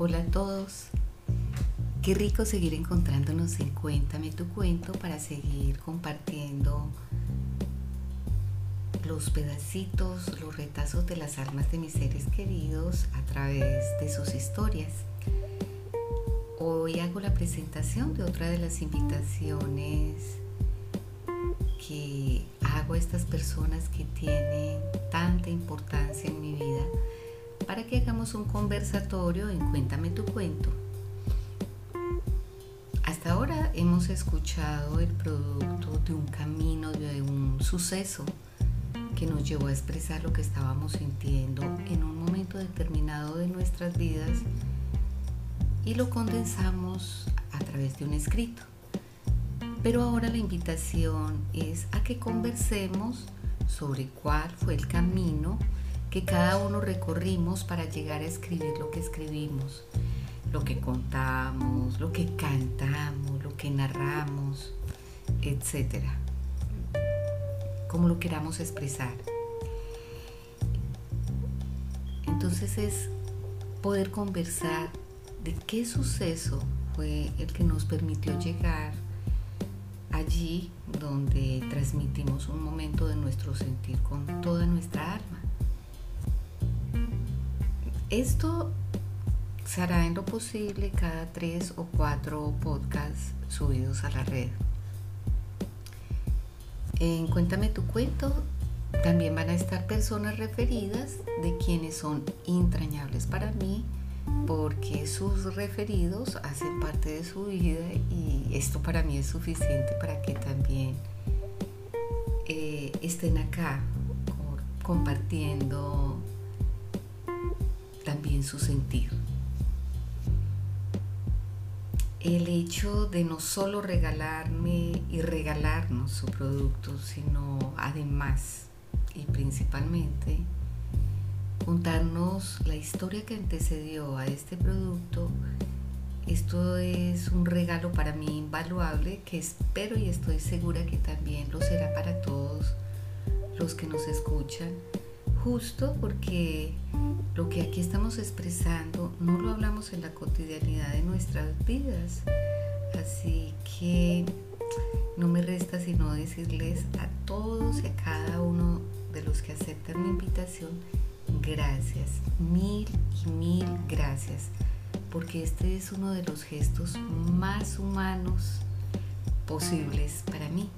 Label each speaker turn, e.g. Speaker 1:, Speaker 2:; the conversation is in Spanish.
Speaker 1: Hola a todos. Qué rico seguir encontrándonos en Cuéntame tu cuento para seguir compartiendo los pedacitos, los retazos de las almas de mis seres queridos a través de sus historias. Hoy hago la presentación de otra de las invitaciones que hago a estas personas que tienen tanta importancia en mi vida para que hagamos un conversatorio en Cuéntame tu cuento. Hasta ahora hemos escuchado el producto de un camino, de un suceso que nos llevó a expresar lo que estábamos sintiendo en un momento determinado de nuestras vidas y lo condensamos a través de un escrito. Pero ahora la invitación es a que conversemos sobre cuál fue el camino que cada uno recorrimos para llegar a escribir lo que escribimos, lo que contamos, lo que cantamos, lo que narramos, etc. Como lo queramos expresar. Entonces es poder conversar de qué suceso fue el que nos permitió llegar allí donde transmitimos un momento de nuestro sentir con toda nuestra alma. Esto se hará en lo posible cada tres o cuatro podcasts subidos a la red. En Cuéntame tu cuento también van a estar personas referidas de quienes son entrañables para mí porque sus referidos hacen parte de su vida y esto para mí es suficiente para que también eh, estén acá compartiendo también su sentido. El hecho de no solo regalarme y regalarnos su producto, sino además y principalmente contarnos la historia que antecedió a este producto, esto es un regalo para mí invaluable que espero y estoy segura que también lo será para todos los que nos escuchan justo porque lo que aquí estamos expresando no lo hablamos en la cotidianidad de nuestras vidas. Así que no me resta sino decirles a todos y a cada uno de los que aceptan mi invitación, gracias, mil y mil gracias, porque este es uno de los gestos más humanos posibles para mí.